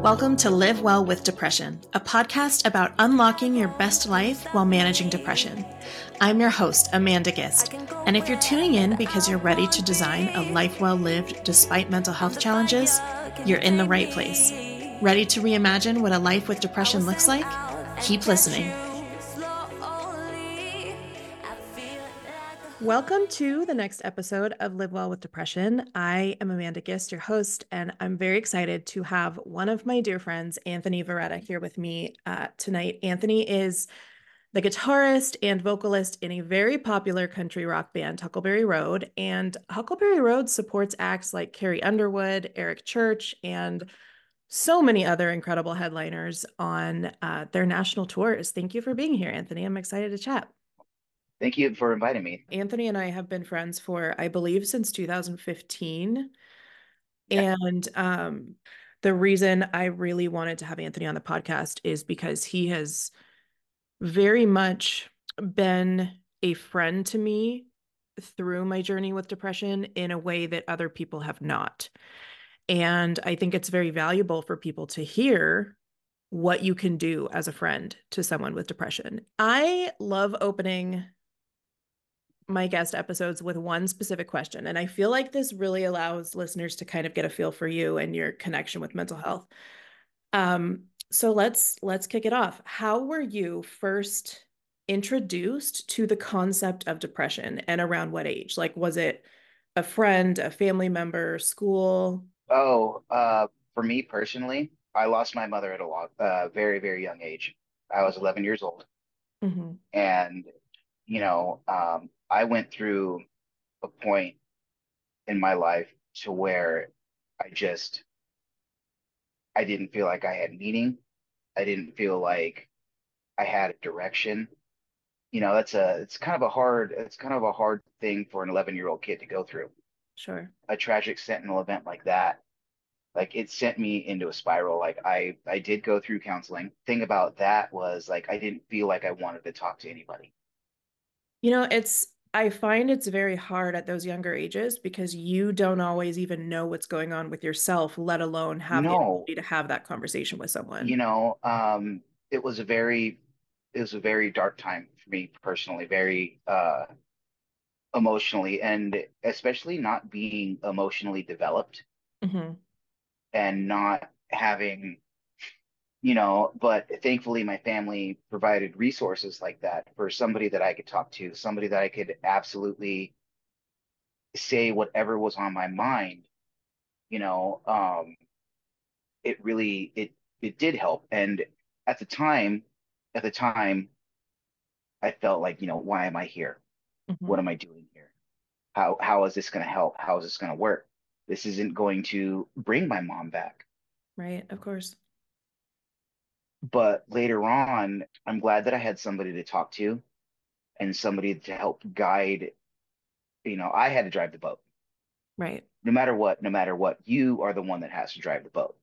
Welcome to Live Well with Depression, a podcast about unlocking your best life while managing depression. I'm your host, Amanda Gist, and if you're tuning in because you're ready to design a life well lived despite mental health challenges, you're in the right place. Ready to reimagine what a life with depression looks like? Keep listening. Welcome to the next episode of Live Well with Depression. I am Amanda Gist, your host, and I'm very excited to have one of my dear friends, Anthony Varietta, here with me uh, tonight. Anthony is the guitarist and vocalist in a very popular country rock band, Huckleberry Road. And Huckleberry Road supports acts like Carrie Underwood, Eric Church, and so many other incredible headliners on uh, their national tours. Thank you for being here, Anthony. I'm excited to chat. Thank you for inviting me. Anthony and I have been friends for, I believe, since 2015. Yeah. And um, the reason I really wanted to have Anthony on the podcast is because he has very much been a friend to me through my journey with depression in a way that other people have not. And I think it's very valuable for people to hear what you can do as a friend to someone with depression. I love opening my guest episodes with one specific question. And I feel like this really allows listeners to kind of get a feel for you and your connection with mental health. Um, so let's let's kick it off. How were you first introduced to the concept of depression and around what age? Like was it a friend, a family member, school? Oh, uh, for me personally, I lost my mother at a long, uh, very, very young age. I was 11 years old. Mm-hmm. And, you know, um, I went through a point in my life to where I just I didn't feel like I had meaning. I didn't feel like I had a direction. You know, that's a it's kind of a hard it's kind of a hard thing for an 11 year old kid to go through. Sure. A tragic sentinel event like that, like it sent me into a spiral. Like I I did go through counseling. Thing about that was like I didn't feel like I wanted to talk to anybody. You know, it's I find it's very hard at those younger ages because you don't always even know what's going on with yourself, let alone have no. the ability to have that conversation with someone. You know, um, it was a very, it was a very dark time for me personally, very uh, emotionally, and especially not being emotionally developed mm-hmm. and not having you know, but thankfully my family provided resources like that for somebody that I could talk to, somebody that I could absolutely say whatever was on my mind, you know, um, it really, it, it did help. And at the time, at the time, I felt like, you know, why am I here? Mm-hmm. What am I doing here? How, how is this going to help? How is this going to work? This isn't going to bring my mom back. Right. Of course but later on i'm glad that i had somebody to talk to and somebody to help guide you know i had to drive the boat. Right. No matter what no matter what you are the one that has to drive the boat.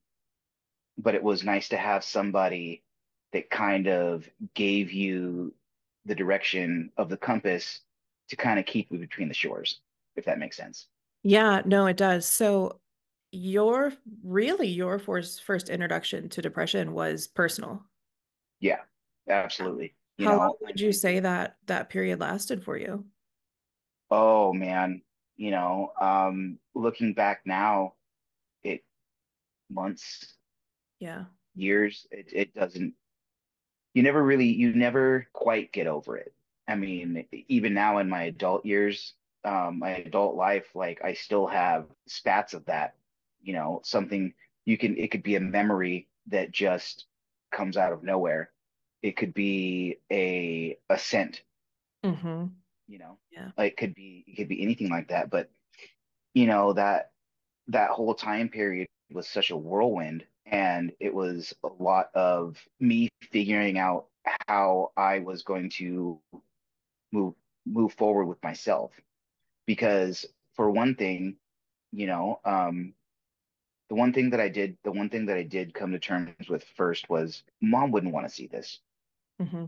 But it was nice to have somebody that kind of gave you the direction of the compass to kind of keep you between the shores if that makes sense. Yeah no it does. So your really your first first introduction to depression was personal. Yeah, absolutely. You How know, long would you say that that period lasted for you? Oh man, you know, um, looking back now, it months, yeah, years. It it doesn't. You never really, you never quite get over it. I mean, even now in my adult years, um, my adult life, like I still have spats of that you know something you can it could be a memory that just comes out of nowhere. It could be a a scent. Mm-hmm. you know? Yeah. It could be it could be anything like that but you know that that whole time period was such a whirlwind and it was a lot of me figuring out how i was going to move move forward with myself. Because for one thing you know um the one thing that I did, the one thing that I did come to terms with first was mom wouldn't want to see this. Mm-hmm.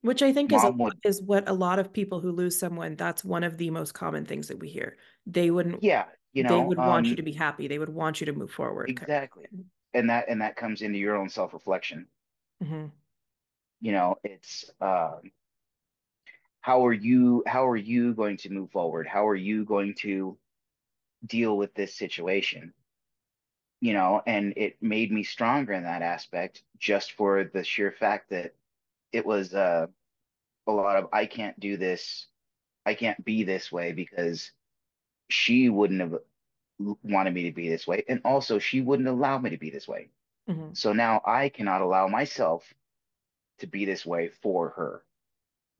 which I think is a, would, is what a lot of people who lose someone, that's one of the most common things that we hear. They wouldn't yeah, you know, they would want you um, to be happy. They would want you to move forward. exactly. And that and that comes into your own self-reflection. of. Mhm. You know, it's um, how are you how are you going to move forward? How are you going to deal with this situation? You know, and it made me stronger in that aspect just for the sheer fact that it was uh, a lot of I can't do this, I can't be this way because she wouldn't have wanted me to be this way, and also she wouldn't allow me to be this way. Mhm. So now I cannot allow myself to be this way for her.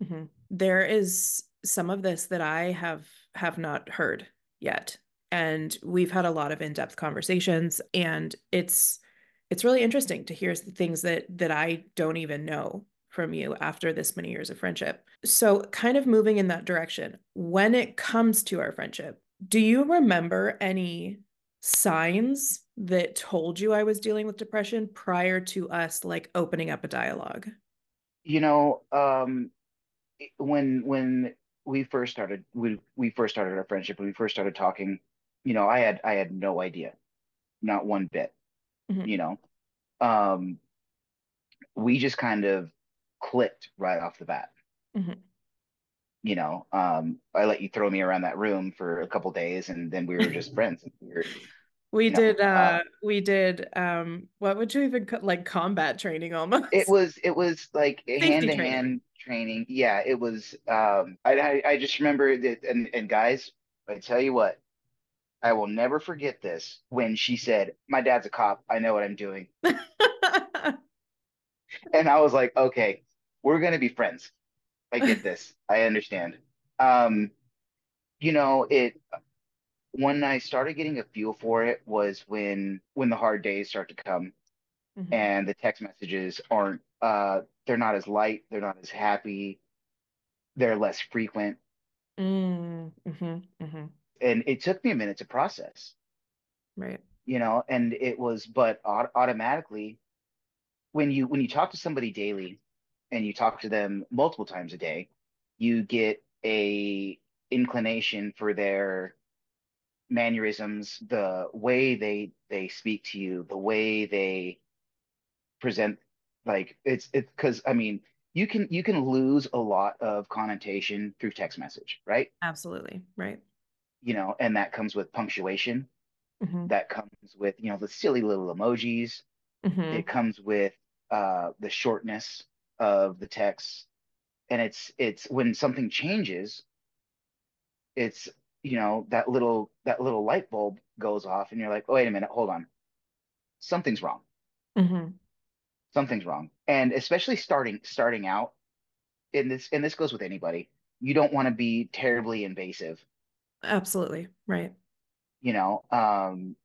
Mhm. There is some of this that I have have not heard yet. And we've had a lot of in-depth conversations and it's it's really interesting to hear things that that I don't even know from you after this many years of friendship. So, kind of moving in that direction, when it comes to our friendship, do you remember any signs that told you I was dealing with depression prior to us like opening up a dialogue? You know, um, when when we first started, we we first started our friendship, when we first started talking, you know, I had I had no idea, not one bit, Mhm. you know. Um, we just kind of clicked right off the bat. Mhm. You know, um, I let you throw me around that room for a couple days, and then we were just friends. We were, We know, did uh uh, we did um what would you even call like combat training almost it was it was like hand to hand training. Yeah, it was. Um, I, I I just remember that, and and guys, I tell you what, I will never forget this when she said, "My dad's a cop. I know what I'm doing," and I was like, "Okay, we're gonna be friends. I get this. I understand." Um, you know, it when I started getting a feel for it was when when the hard days start to come Mhm. and the text messages aren't uh they're not as light, they're not as happy, they're less frequent. Mm, mhm, mhm. And it took me a minute to process, Right. you know, and it was but au- automatically when you when you talk to somebody daily and you talk to them multiple times a day, you get a inclination for their mannerisms, the way they they speak to you, the way they present like it's it's because I mean you can you can lose a lot of connotation through text message, right? Absolutely. Right. You know, and that comes with punctuation, Mhm. that comes with, you know, the silly little emojis, it Mhm. comes with uh the shortness of the text. And it's it's when something changes, it's you know, that little that little light bulb goes off and you're like, oh, wait a minute, hold on. Something's wrong. Mhm. Something's wrong. And especially starting starting out in this and this goes with anybody. You don't want to be terribly invasive, Absolutely. Right. you know. Um,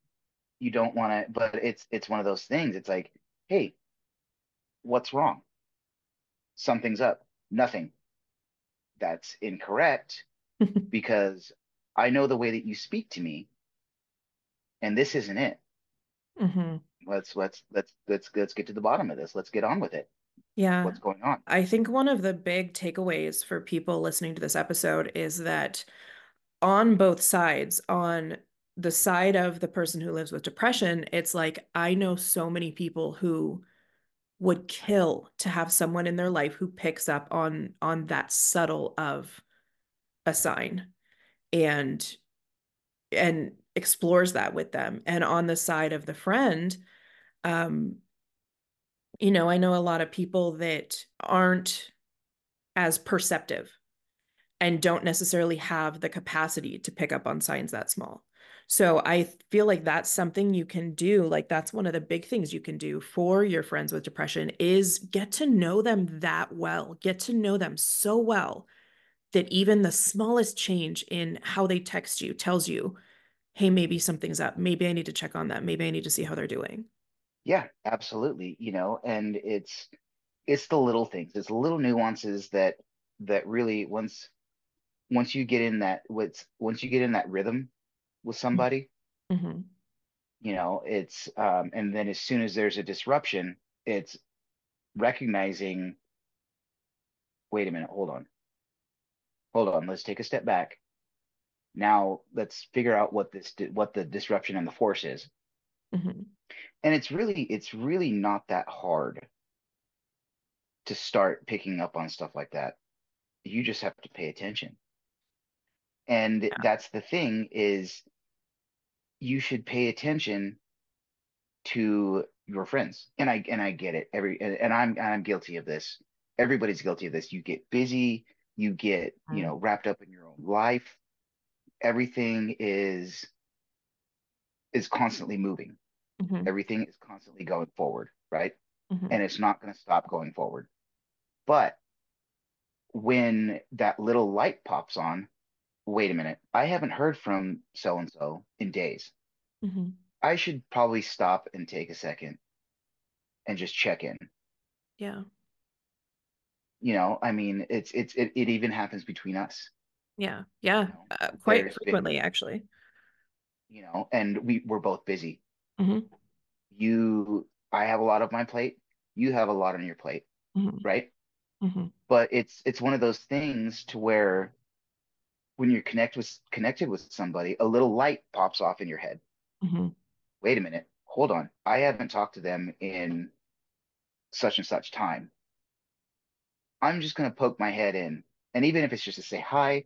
you don't want to, but it's it's one of those things. It's like, hey, what's wrong? Something's up. Nothing. That's incorrect because I know the way that you speak to me, and this isn't it. Mm-hmm. Let's let's let's let's let's get to the bottom of this. Let's get on with it. Yeah. What's going on? I think one of the big takeaways for people listening to this episode is that on both sides, on the side of the person who lives with depression, it's like I know so many people who would kill to have someone in their life who picks up on on that subtle of a sign and and explores that with them. And on the side of the friend, um, you know, I know a lot of people that aren't as perceptive and don't necessarily have the capacity to pick up on signs that small. So I feel like that's something you can do. Like that's one of the big things you can do for your friends with depression is get to know them that well. Get to know them so well that even the smallest change in how they text you tells you, "Hey, maybe something's up. Maybe I need to check on that. Maybe I need to see how they're doing." Yeah, absolutely. You know, and it's it's the little things. It's little nuances that that really once once you get in that what's once you get in that rhythm with somebody, Mhm. you know, it's um and then as soon as there's a disruption, it's recognizing wait a minute, hold on. Hold on, let's take a step back. Now let's figure out what this what the disruption and the force is. Mm-hmm. And it's really it's really not that hard to start picking up on stuff like that. You just have to pay attention. And yeah. that's the thing is you should pay attention to your friends. And I and I get it. Every and, and I'm I'm guilty of this. Everybody's guilty of this. You get busy, you get, you know, wrapped up in your own life. Everything is is constantly moving. Mm-hmm. Everything is constantly going forward, right? Mm-hmm. And it's not going to stop going forward. But when that little light pops on, wait a minute, I haven't heard from so and so in days. Mm-hmm. I should probably stop and take a second and just check in. Yeah. You know, I mean, it's it's it, it even happens between us. Yeah. Yeah. You know, uh, quite frequently, been, actually. You know, and we we're both busy. Mm-hmm. You, I have a lot of my plate. You have a lot on your plate, mm-hmm. right? Mm-hmm. But it's it's one of those things to where when you're connect with connected with somebody, a little light pops off in your head. Mm-hmm. Wait a minute, hold on. I haven't talked to them in such and such time. I'm just gonna poke my head in, and even if it's just to say hi,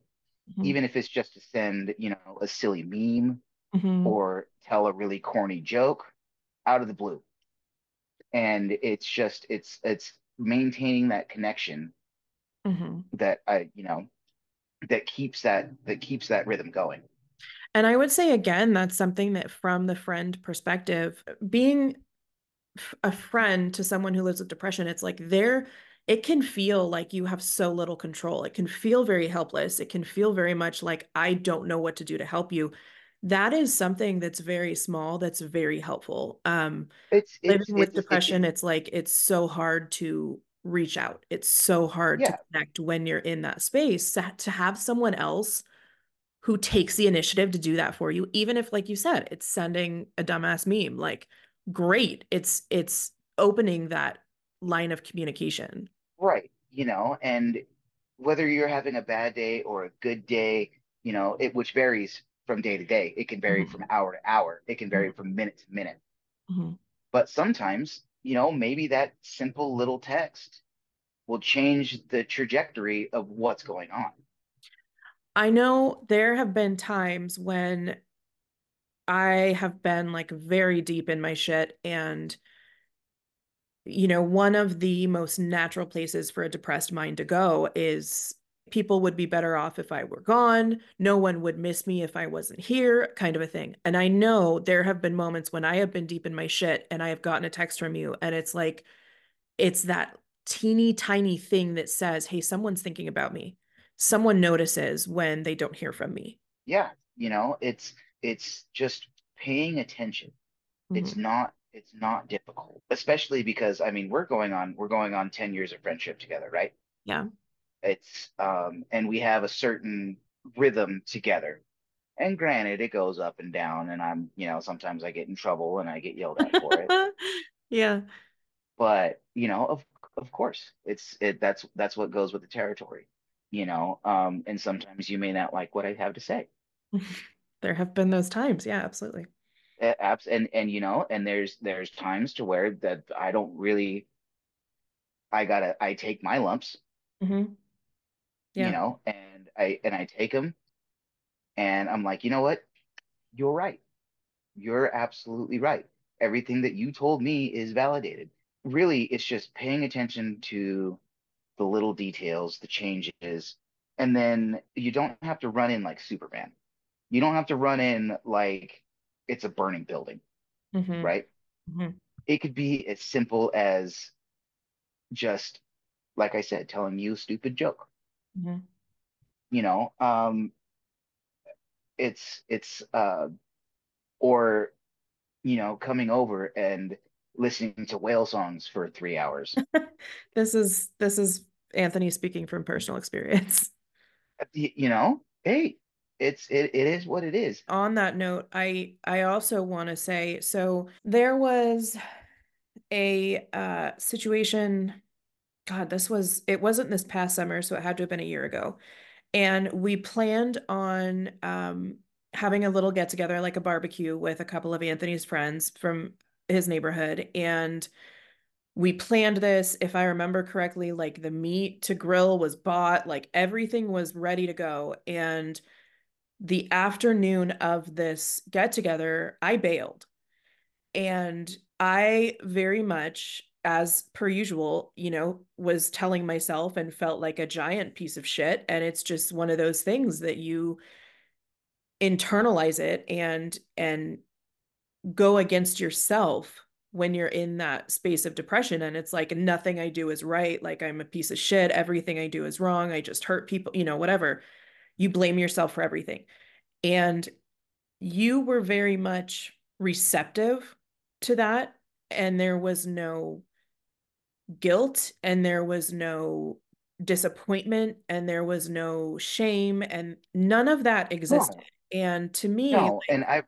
mm-hmm. even if it's just to send you know a silly meme mm-hmm. or tell a really corny joke out of the blue, and it's just it's it's maintaining that connection mm-hmm. that I you know that keeps that that keeps that rhythm going. And i would say again that's something that from the friend perspective being a friend to someone who lives with depression it's like they're it can feel like you have so little control. It can feel very helpless. It can feel very much like i don't know what to do to help you. That is something that's very small that's very helpful. Um it's, it's living with it's, depression it's, it's like it's so hard to reach out. It's so hard yeah. to connect when you're in that space to, to have someone else who takes the initiative to do that for you, even if, like you said, it's sending a dumbass meme. Like, great. It's it's opening that line of communication. Right. You know, and whether you're having a bad day or a good day, you know, it which varies from day to day. It can vary mm-hmm. from hour to hour. It can vary mm-hmm. from minute to minute. Mm-hmm. But sometimes you know, maybe that simple little text will change the trajectory of what's going on. I know there have been times when I have been like very deep in my shit and you know, one of the most natural places for a depressed mind to go is people would be better off if I were gone. No one would miss me if I wasn't here, kind of a thing. And I know there have been moments when I have been deep in my shit and I have gotten a text from you, and it's like, it's that teeny tiny thing that says, Hey, someone's thinking about me. Someone notices when they don't hear from me. Yeah. You know, it's, it's just paying attention. Mm-hmm. It's not, it's not difficult, especially because I mean, we're going on, we're going on 10 years of friendship together, right? Yeah it's um, and we have a certain rhythm together. And granted, it goes up and down, and I'm, you know, sometimes I get in trouble and I get yelled at for it. yeah. But you know, of of course, it's it. That's that's what goes with the territory, you know. Um, and sometimes you may not like what I have to say. there have been those times, yeah, absolutely. Apps and and you know, and there's there's times to where that I don't really. I gotta I take my lumps. Mm-hmm yeah. you know, and I and I take them and I'm like, you know what? You're right. You're absolutely right. Everything that you told me is validated. Really, it's just paying attention to the little details, the changes, and then you don't have to run in like Superman. You don't have to run in like it's a burning building, mm-hmm. right? Mm-hmm. It could be as simple as just, like I said, telling you a stupid joke. Mm-hmm. You know, um, it's it's uh, or you know, coming over and listening to whale songs for three hours. this is this is Anthony speaking from personal experience. You know, hey, it's it, it is what it is. On that note, I I also want to say so there was a uh, situation God, this was, it wasn't this past summer, so it had to have been a year ago. And we planned on um, having a little get together, like a barbecue with a couple of Anthony's friends from his neighborhood. And we planned this, if I remember correctly, like the meat to grill was bought, like everything was ready to go. And the afternoon of this get together, I bailed. And I very much, as per usual, you know, was telling myself and felt like a giant piece of shit. And it's just one of those things that you internalize it and and go against yourself when you're in that space of depression. And it's like nothing I do is right. Like I'm a piece of shit. Everything I do is wrong. I just hurt people you know whatever. You blame yourself for everything. And you were very much receptive to that. And there was no guilt and there was no disappointment and there was no shame and none of that existed. No. and to me no, like, and i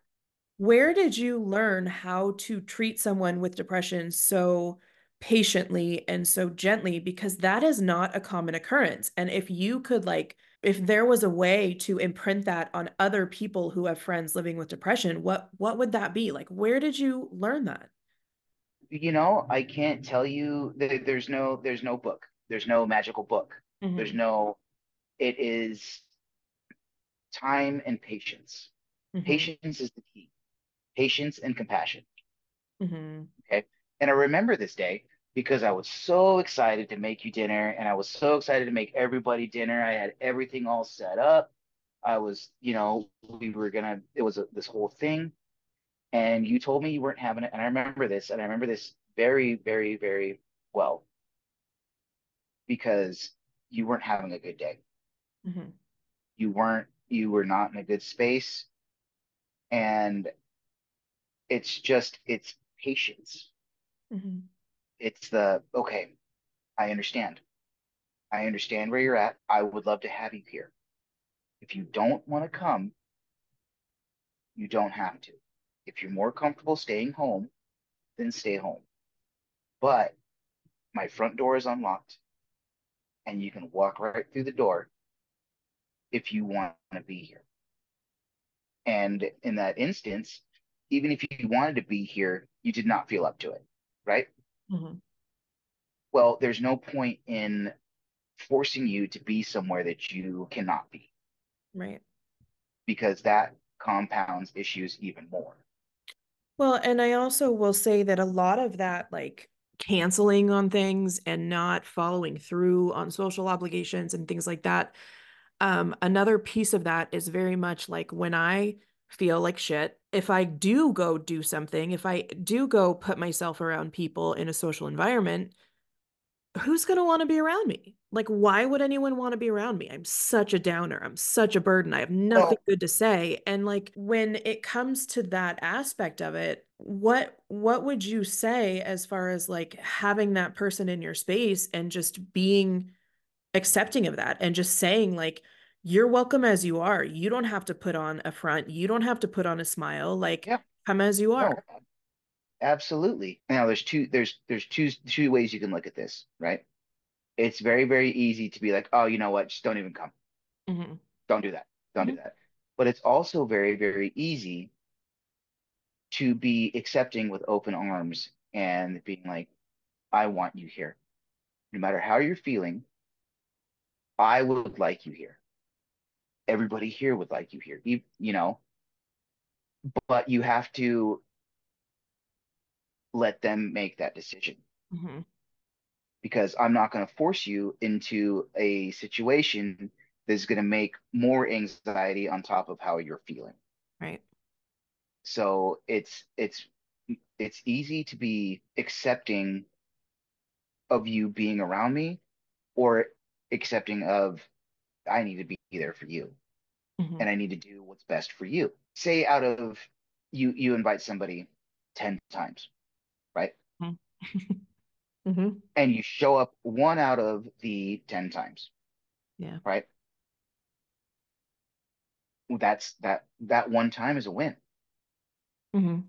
where did you learn how to treat someone with depression so patiently and so gently? Because that is not a common occurrence. And if you could like if there was a way to imprint that on other people who have friends living with depression what what would that be? Like where did you learn that you know, I can't tell you that there's no there's no book. There's no magical book. Mm-hmm. There's no it is time and patience. Mm-hmm. Patience is the key. Patience and compassion. Mm-hmm. Okay. And I remember this day because I was so excited to make you dinner and I was so excited to make everybody dinner. I had everything all set up. I was, you know, we were gonna, it was a, this whole thing and you told me you weren't having it and i remember this and i remember this very very very well. Because you weren't having a good day. Mm-hmm. you weren't you were not in a good space and it's just it's patience. Mm-hmm. it's the okay i understand. I understand where you're at. I would love to have you here. If you don't want to come you don't have to if you're more comfortable staying home, then stay home. But my front door is unlocked and you can walk right through the door if you want to be here. And in that instance, even if you wanted to be here, you did not feel up to it, right? Mm-hmm. Well, there's no point in forcing you to be somewhere that you cannot be. Right. Because that compounds issues even more. Well, and I also will say that a lot of that, like canceling on things and not following through on social obligations and things like that. Um, another piece of that is very much like when I feel like shit, if I do go do something, if I do go put myself around people in a social environment, who's going to want to be around me? Like, why would anyone want to be around me? I'm such a downer. I'm such a burden. I have nothing oh. good to say. And like, when it comes to that aspect of it, what what would you say as far as like having that person in your space and just being accepting of that and just saying like you're welcome as you are you don't have to put on a front you don't have to put on a smile like yeah. come as you are no, absolutely. Now there's two there's there's two two ways you can look at this right? It's very very easy to be like oh you know what? Just don't even come. Mm-hmm. don't do that. Don't mm-hmm. do that. But it's also very very easy to be accepting with open arms and being like i want you here. No matter how you're feeling i would like you here. Everybody here would like you here you, you know? But you have to let them make that decision mm-hmm because I'm not going to force you into a situation that's going to make more anxiety on top of how you're feeling. Right. So it's it's it's easy to be accepting of you being around me or accepting of I need to be there for you mm-hmm. and I need to do what's best for you. Say out of you you invite somebody 10 times? Mm-hmm. and you show up one out of the 10 times. Yeah. Right. That's that that one time is a win. Mm-hmm.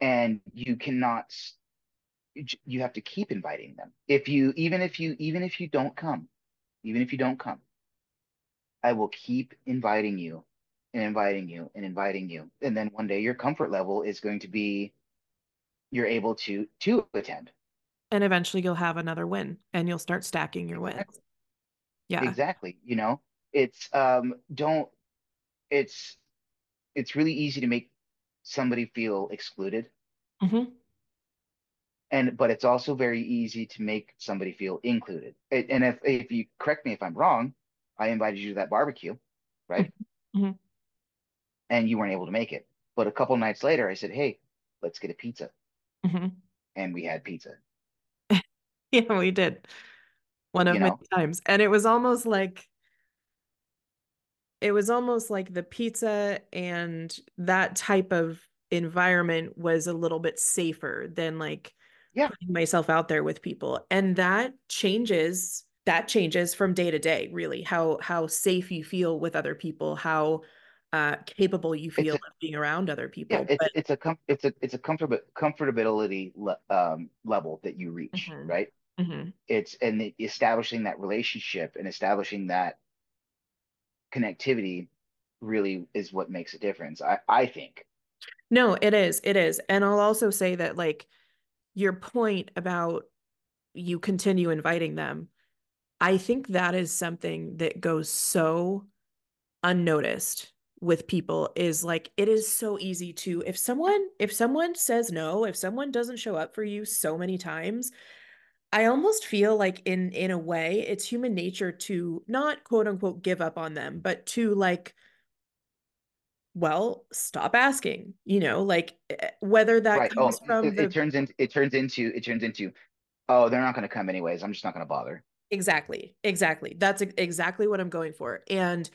And you cannot you have to keep inviting them. If you even if you even if you don't come, even if you don't come, I will keep inviting you and inviting you and inviting you. And then one day your comfort level is going to be you're able to to attend. And eventually you'll have another win and you'll start stacking your Exactly. wins. Yeah. Exactly. You know, it's um don't it's it's really easy to make somebody feel excluded. hmm And but it's also very easy to make somebody feel included. And if if you correct me if I'm wrong, I invited you to that barbecue, right? hmm And you weren't able to make it. But a couple nights later, I said, "Hey, let's get a pizza." Hmm And we had pizza. Yeah, we did one of You many know, times. And it was almost like it was almost like the pizza and that type of environment was a little bit safer than like yeah, putting myself out there with people. And that changes that changes from day to day, really, how how safe you feel with other people, how uh capable you feel a, of being around other yeah, people. it's But it's a com it's a it's a comfort comfortability le um level that you reach, Mhm. right? Mhm. It's and the, establishing that relationship and establishing that connectivity really is what makes a difference. I I think. no, it is, it is. And I'll also say that like your point about you continue inviting them, I think that is something that goes so unnoticed with people is like it is so easy to if someone if someone says no, if someone doesn't show up for you so many times, I almost feel like in in a way it's human nature to not quote unquote give up on them, but to like well, stop asking, you know, like eh, whether that Right. Oh, comes from it, it turns into it turns into it turns into oh, they're not going to come anyways. I'm just not going to bother. exactly, exactly. That's exactly what I'm going for. And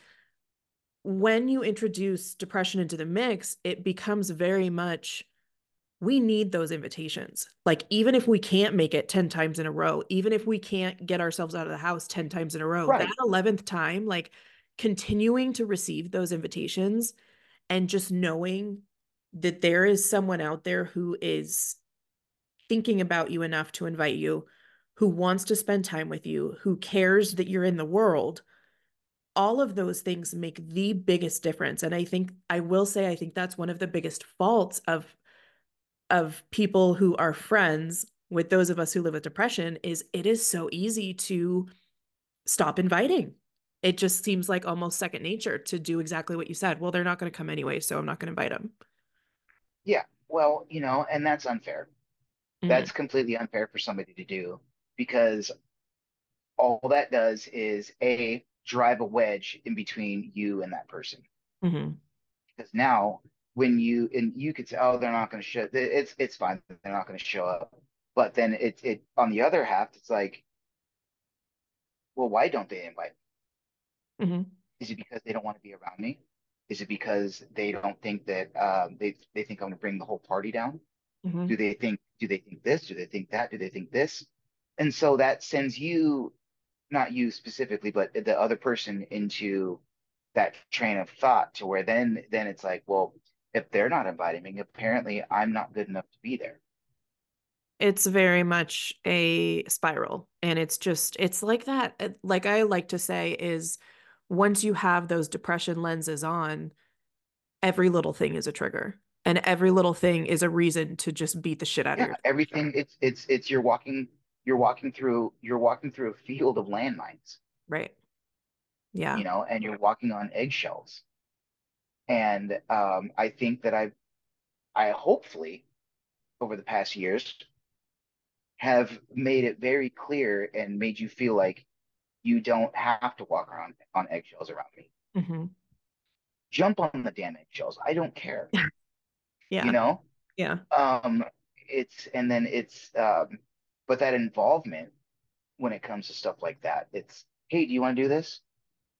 when you introduce depression into the mix, it becomes very much we need those invitations. Like, even if we can't make it 10 times in a row, even if we can't get ourselves out of the house 10 times in a row, that Right. 11th time, like continuing to receive those invitations and just knowing that there is someone out there who is thinking about you enough to invite you, who wants to spend time with you, who cares that you're in the world all of those things make the biggest difference and i think i will say i think that's one of the biggest faults of of people who are friends with those of us who live with depression is it is so easy to stop inviting it just seems like almost second nature to do exactly what you said well they're not going to come anyway so i'm not going to invite them Yeah. Well, you know, and that's unfair. mm-hmm. That's completely unfair for somebody to do because all that does is a drive a wedge in between you and that person. Mm-hmm. Because now when you and you could say, oh, they're not going to show it's it's fine, they're not going to show up. But then it it on the other half, it's like, well, why don't they invite me? Mm-hmm. Is it because they don't want to be around me? Is it because they don't think that um, they they think I'm going to bring the whole party down? Mm-hmm. Do they think do they think this? Do they think that? Do they think this? And so that sends you, not you specifically, but the other person into that train of thought to where then then it's like, well, if they're not inviting me, apparently I'm not good enough to be there. it's very much a spiral. And it's just it's like that like i like to say is once you have those depression lenses on every little thing is a trigger. And every little thing is a reason to just beat the shit out of Yeah, yourself. everything it's it's it's you're walking you're walking through you're walking through a field of landmines, right yeah you know, and you're walking on eggshells. And um, I think that I've I hopefully over the past years have made it very clear and made you feel like you don't have to walk around on eggshells around me. hmm Jump on the damn eggshells. I don't care. Yeah. You know? yeah Um, it's and then it's um, but that involvement when it comes to stuff like that, it's hey, do you want to do this?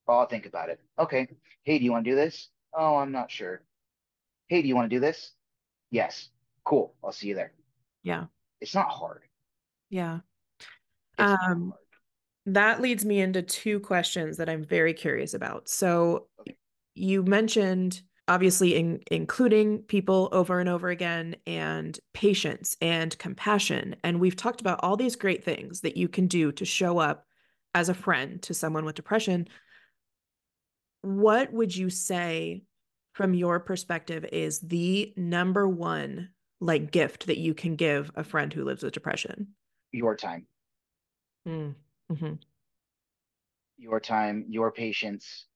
Oh, I'll think about it. Okay. Hey, do you want to do this? Oh, I'm not sure. Hey, do you want to do this? Yes. Cool. I'll see you there. yeah It's not hard. yeah It's um hard. that leads me into two questions that i'm very curious about so Okay. you mentioned obviously in, including people over and over again and patience and compassion. And we've talked about all these great things that you can do to show up as a friend to someone with depression. What would you say from your perspective is the number one like gift that you can give a friend who lives with depression? Your time. Mm. hmm your time your patience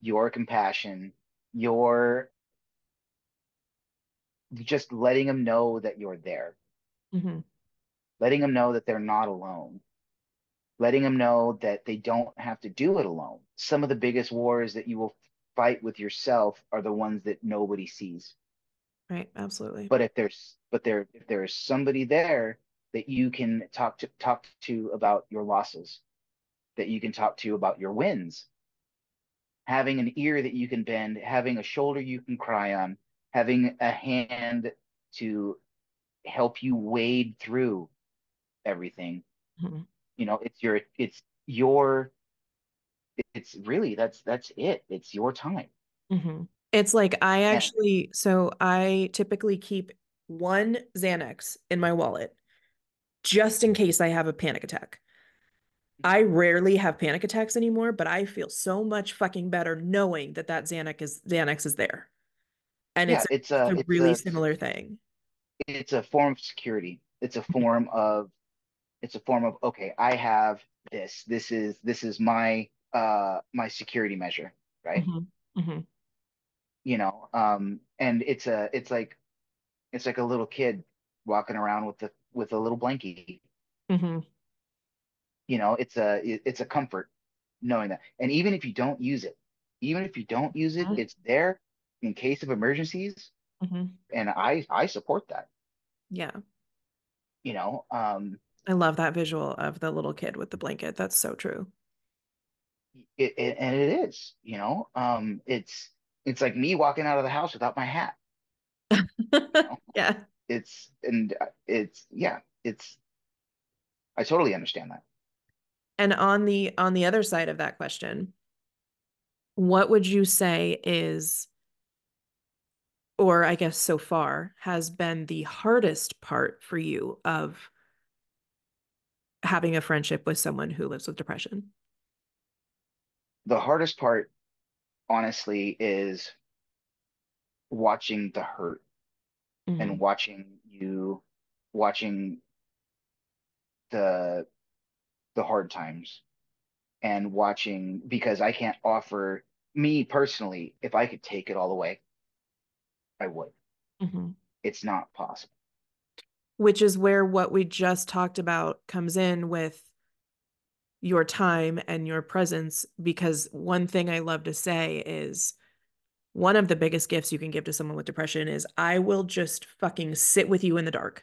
your compassion your you're just letting them know that you're there, hmm letting them know that they're not alone, letting them know that they don't have to do it alone. Some of the biggest wars that you will fight with yourself are the ones that nobody sees. Right, absolutely. But if there's but there if there is somebody there that you can talk to talk to about your losses, that you can talk to about your wins, having an ear that you can bend, having a shoulder you can cry on, having a hand to help you wade through everything. Mm-hmm. You know, it's your it's your it's really that's that's it. It's your time. Mm-hmm. It's like I actually so I typically keep one Xanax in my wallet just in case I have a panic attack. I rarely have panic attacks anymore, but I feel so much fucking better knowing that that Xanax is Xanax is there, and yeah, it's, a, it's, a, it's really a, similar thing. It's a form of security. It's a form of it's a form of okay, I have this. This is this is my uh my security measure, right? Mm-hmm. Mm-hmm. You know, um, and it's a it's like it's like a little kid walking around with the with a little blankie. Mm-hmm you know it's a it's a comfort knowing that. And even if you don't use it even if you don't use it mm-hmm. it's there in case of emergencies. Mm-hmm. and i i support that. Yeah. You know um i love that visual of the little kid with the blanket. That's so true. It, it, and it is you know um it's it's like me walking out of the house without my hat. You know? yeah it's and uh, it's yeah it's i totally understand that and on the on the other side of that question, what would you say is or I guess so far has been the hardest part for you of having a friendship with someone who lives with depression? The hardest part honestly is watching the hurt mm-hmm. and watching you watching the the hard times and watching because I can't offer me personally, if I could take it all away, I would. Mm-hmm. It's not possible. Which is where what we just talked about comes in with your time and your presence. Because one thing I love to say is one of the biggest gifts you can give to someone with depression is I will just fucking sit with you in the dark.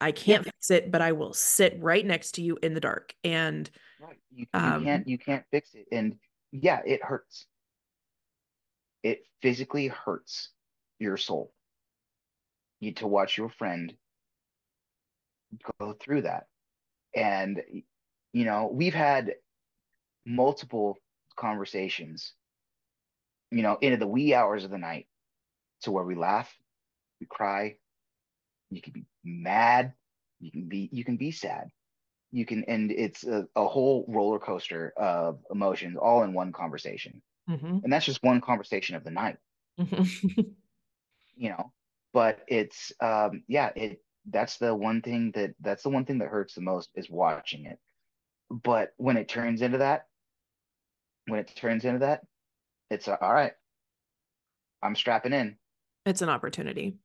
I can't fix it, but I will sit right next to you in the dark. And right. you, you um, can't you can't fix it. And yeah, it hurts. It physically hurts your soul. You need to watch your friend go through that. And you know, we've had multiple conversations, you know, into the wee hours of the night to where we laugh, we cry, you can be mad. You can be you can be sad. You can and it's a, a whole roller coaster of emotions all in one conversation. Mm-hmm. And that's just one conversation of the night. Mm-hmm. you know, but it's um yeah, it that's the one thing that that's the one thing that hurts the most is watching it. But when it turns into that, when it turns into that, it's uh, all right. I'm strapping in. It's an opportunity.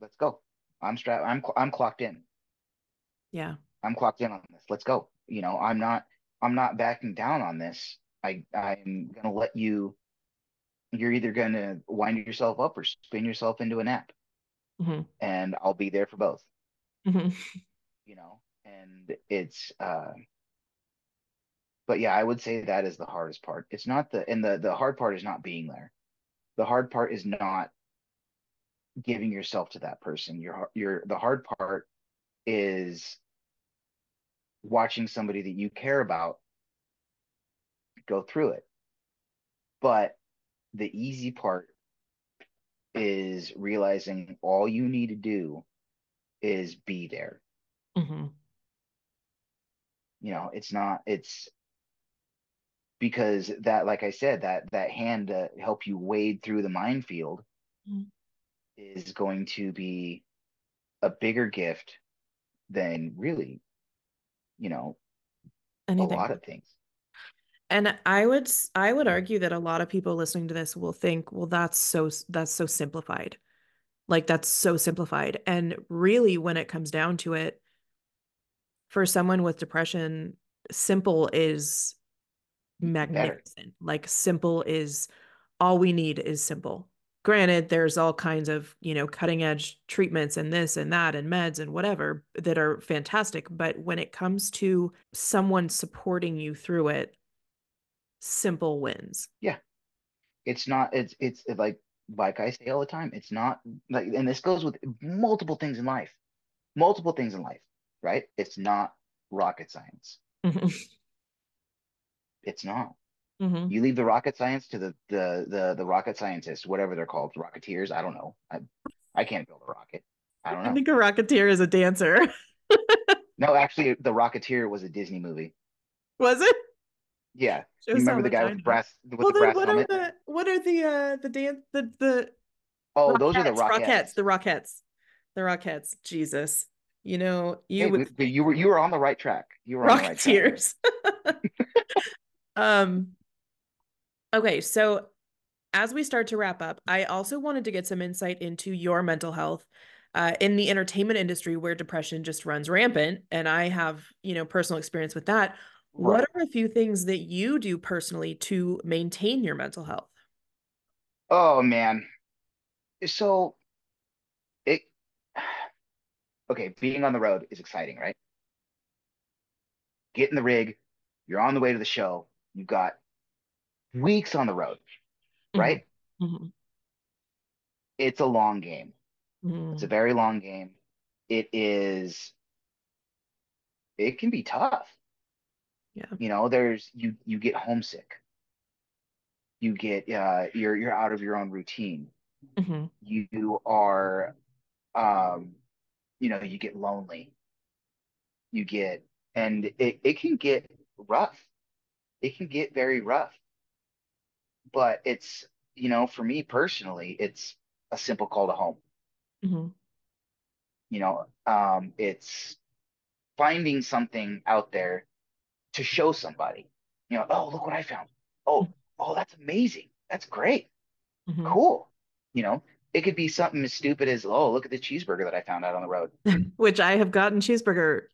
Let's go. I'm strapped. I'm I'm clocked in. Yeah. I'm clocked in on this. Let's go. You know, I'm not I'm not backing down on this. I I'm gonna let you. You're either gonna wind yourself up or spin yourself into a nap, mm-hmm. and I'll be there for both. Mm-hmm. You know, and it's. uh but yeah, I would say that is the hardest part. It's not the and the the hard part is not being there. The hard part is not giving yourself to that person. Your your the hard part is watching somebody that you care about go through it. But the easy part is realizing all you need to do is be there. Mm-hmm. You know, it's not, it's because that, like I said, that that hand to help you wade through the minefield Mhm. Is going to be a bigger gift than really, you know, Anything. a lot of things. And I would I would argue that a lot of people listening to this will think, well, that's so that's so simplified. Like that's so simplified. And really when it comes down to it, for someone with depression, simple is Better. magnificent. Like simple is all we need is simple. Granted, there's all kinds of, you know, cutting edge treatments and this and that and meds and whatever that are fantastic. But when it comes to someone supporting you through it, simple wins. Yeah. It's not, it's, it's like, like I say all the time, it's not like, and this goes with multiple things in life, multiple things in life, right? It's not rocket science. Mhm. It's not. Mhm. You leave the rocket science to the the the the rocket scientists, whatever they're called, rocketeers. I don't know. I I can't build a rocket. I don't know. I think a rocketeer is a dancer. No, actually, the Rocketeer was a Disney movie. Was it? Yeah, Shows you remember the guy with the brass with Well, the brass what are the what are the uh the dance the the Oh, those are the Rockettes, Rockettes. Rockettes, the Rockettes, the Rockettes. Jesus, you know you Hey, would you were you were on the right track. You were on the right track. Um. Okay, so as we start to wrap up, I also wanted to get some insight into your mental health. Uh, in the entertainment industry where depression just runs rampant and i have you know personal experience with that what are a few things that you do personally to maintain your mental health Oh man. So it okay, being on the road is exciting, right? Get in the rig, you're on the way to the show, you've got weeks on the road, Mhm. right? Mhm. It's a long game. Mhm. It's a very long game. It is, it can be tough. Yeah. You know, there's you you get homesick. You get uh you're you're out of your own routine. Mhm. You are um you know, you get lonely. You get and it, it can get rough. It can get very rough. But it's, you know, for me personally, it's a simple call to home. Mhm. You know, um, it's finding something out there to show somebody. You know, oh, look what I found. Oh, oh, that's amazing. That's great. Mhm. Cool. You know, it could be something as stupid as, oh, look at the cheeseburger that I found out on the road. Which I have gotten cheeseburger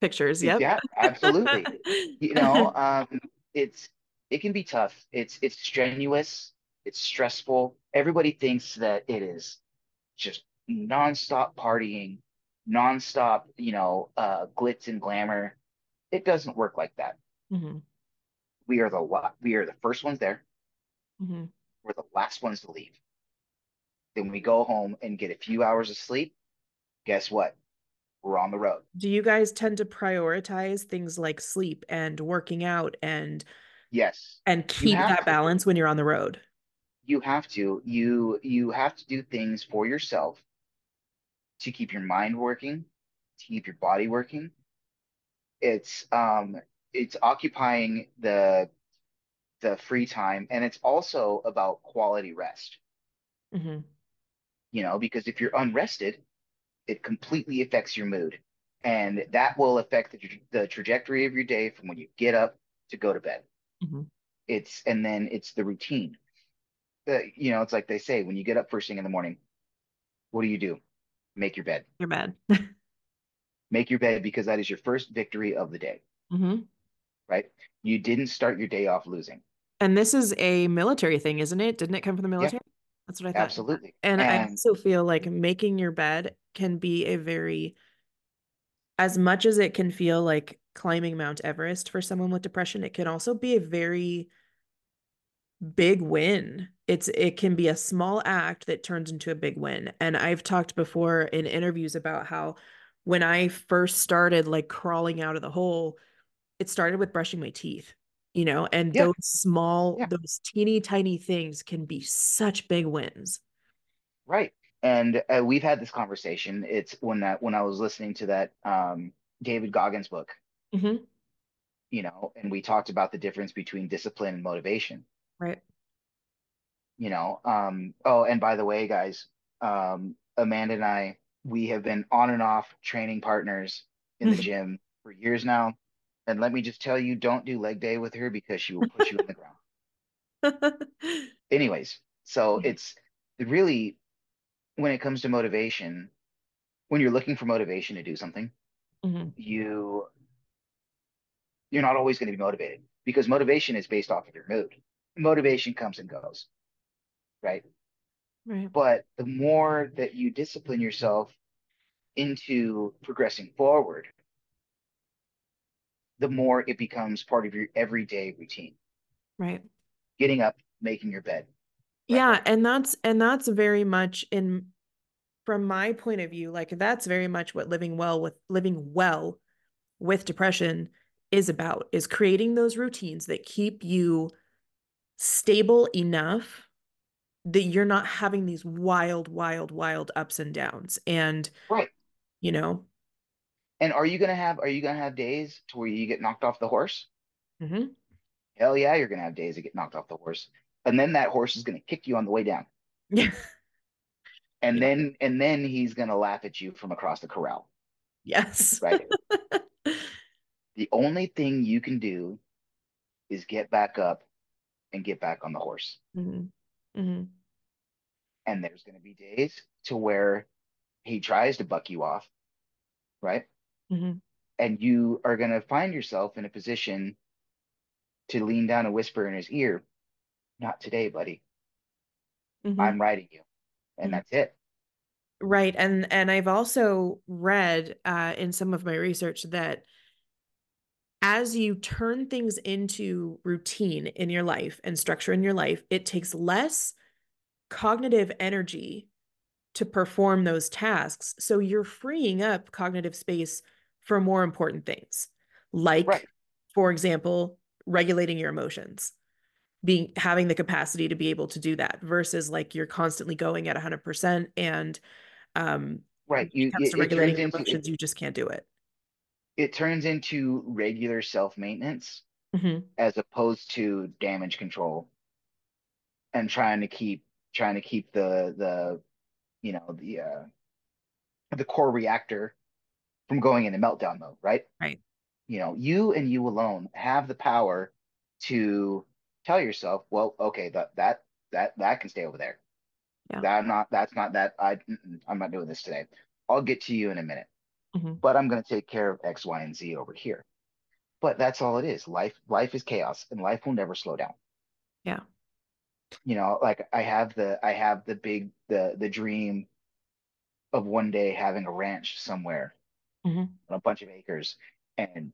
pictures. Yep. Yeah, absolutely. You know, um, it's it can be tough. It's it's strenuous. It's stressful. Everybody thinks that it is just nonstop partying, nonstop, you know, uh, glitz and glamour. It doesn't work like that. Mhm. We are the we are the first ones there. Mm-hmm. We're the last ones to leave. Then we go home and get a few hours of sleep. Guess what? We're on the road. Do you guys tend to prioritize things like sleep and working out and Yes, and keep that to. balance when you're on the road? you have to. You you have to do things for yourself to keep your mind working, to keep your body working. It's um it's occupying the the free time and it's also about quality rest, Mm-hmm. you know, because if you're unrested, it completely affects your mood. And that will affect the, the trajectory of your day from when you get up to go to bed. Mhm. It's and then it's the routine. The, you know, it's like they say when you get up first thing in the morning, what do you do? Make your bed. Your bed. Make your bed because that is your first victory of the day, Mhm. right? You didn't start your day off losing. And this is a military thing, isn't it? Didn't it come from the Yeah, military? That's what I thought. absolutely. And I also feel like making your bed can be a very, as much as it can feel like climbing Mount Everest for someone with depression, it can also be a very big win. It's it can be a small act that turns into a big win. And I've talked before in interviews about how when I first started like crawling out of the hole, it started with brushing my teeth, you know, and yeah, those small, yeah, those teeny tiny things can be such big wins. Right. And uh, we've had this conversation. It's when that when I was listening to that um, David Goggins book, hmm you know, and we talked about the difference between discipline and motivation. Right. You know, um, oh, and by the way, guys, um, Amanda and I, we have been on and off training partners in the gym for years now. And let me just tell you, don't do leg day with her because she will put you in the ground. Anyways, so it's really when it comes to motivation, when you're looking for motivation to do something, hmm you you're not always going to be motivated because motivation is based off of your mood. Motivation comes and goes, right? Right. But the more that you discipline yourself into progressing forward, the more it becomes part of your everyday routine. Right. Getting up, making your bed. Right. Yeah, and that's and that's very much in from my point of view, like that's very much what living well with living well with depression is about is creating those routines that keep you stable enough that you're not having these wild wild wild ups and downs and Right. you know And are you gonna have are you gonna have days to where you get knocked off the horse? mm-hmm. Hell yeah, you're gonna have days to get knocked off the horse. And then that horse is gonna kick you on the way down. yeah And Yeah. then and then he's gonna laugh at you from across the corral. yes Right. The only thing you can do is get back up and get back on the horse. hmm hmm And there's gonna be days to where he tries to buck you off, right? hmm And you are gonna find yourself in a position to lean down and whisper in his ear, not today, buddy. hmm I'm riding you. And Mhm. that's it. Right. And and I've also read uh, in some of my research that as you turn things into routine in your life and structure in your life, it takes less cognitive energy to perform those tasks. So you're freeing up cognitive space for more important things, like, Right. for example, regulating your emotions being having the capacity to be able to do that versus like you're constantly going at 100% and um Right. You it it, to regulating turns your into it, emotions you just can't do it it turns into regular self-maintenance hmm as opposed to damage control and trying to keep trying to keep the the you know the uh the core reactor from going into meltdown mode, right? right You know, you and you alone have the power to tell yourself, well, okay, that that that that can stay over there. Yeah. That I'm not that's not that I I'm not doing this today. I'll get to you in a minute. Hmm but I'm going to take care of X, Y, and Z over here. But that's all it is. Life, life is chaos, and life will never slow down. Yeah. You know, like I have the, I have the big, the the dream of one day having a ranch somewhere hmm on a bunch of acres, and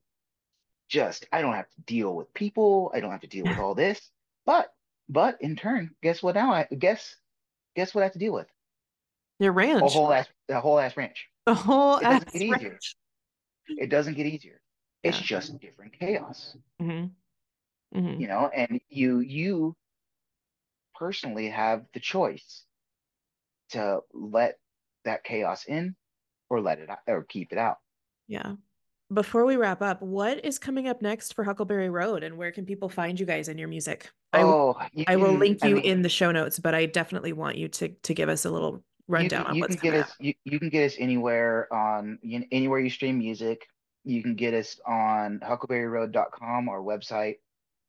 just I don't have to deal with people. I don't have to deal with all this. But, but in turn, guess what? Now I guess, guess what I have to deal with? your ranch. A whole ass, a whole ass ranch. A whole It doesn't get easier. ranch It doesn't get easier. It's Yeah. just different chaos. hmm hmm you know and you you personally have the choice to let that chaos in or let it out or keep it out yeah before we wrap up what is coming up next for huckleberry road and where can people find you guys and your music I will oh I will can- link I you mean, in the show notes but i definitely want you to to give us a little rundown can, on you what's can get us you, you can get us anywhere on you know, anywhere you stream music you can get us on huckleberryroad.com our website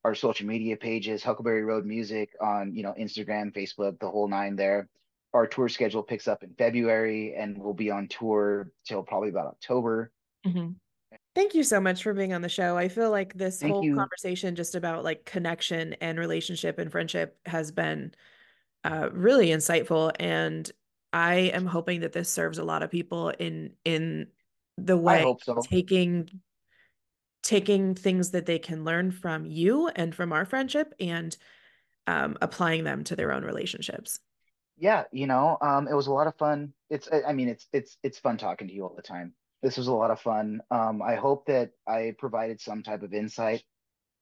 our social media pages huckleberry road music on you know instagram facebook the whole nine there our tour schedule picks up in february and we'll be on tour till probably about october Mhm. Thank you so much for being on the show. I feel like this Thank whole you. conversation just about like connection and relationship and friendship has been uh, really insightful. And I am hoping that this serves a lot of people in in the way so taking taking things that they can learn from you and from our friendship and um, applying them to their own relationships. yeah, you know, um, it was a lot of fun. It's, I mean, it's it's it's fun talking to you all the time. This was a lot of fun. Um, I hope that I provided some type of insight,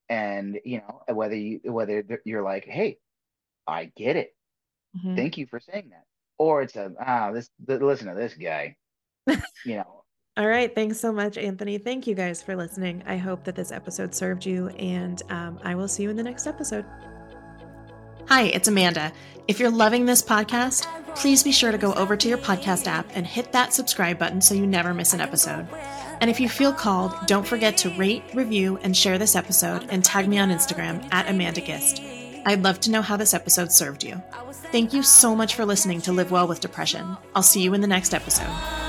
and you know, whether you whether you're like, hey, I get it. Mhm. Thank you for saying that. Or it's a ah this listen to this guy. you know. All right. Thanks so much, Anthony. Thank you guys for listening. I hope that this episode served you, and um, I will see you in the next episode. Hi, it's Amanda. If you're loving this podcast, please be sure to go over to your podcast app and hit that subscribe button so you never miss an episode. And if you feel called, don't forget to rate, review, and share this episode and tag me on Instagram at Amanda Gist. I'd love to know how this episode served you. Thank you so much for listening to Live Well with Depression. I'll see you in the next episode.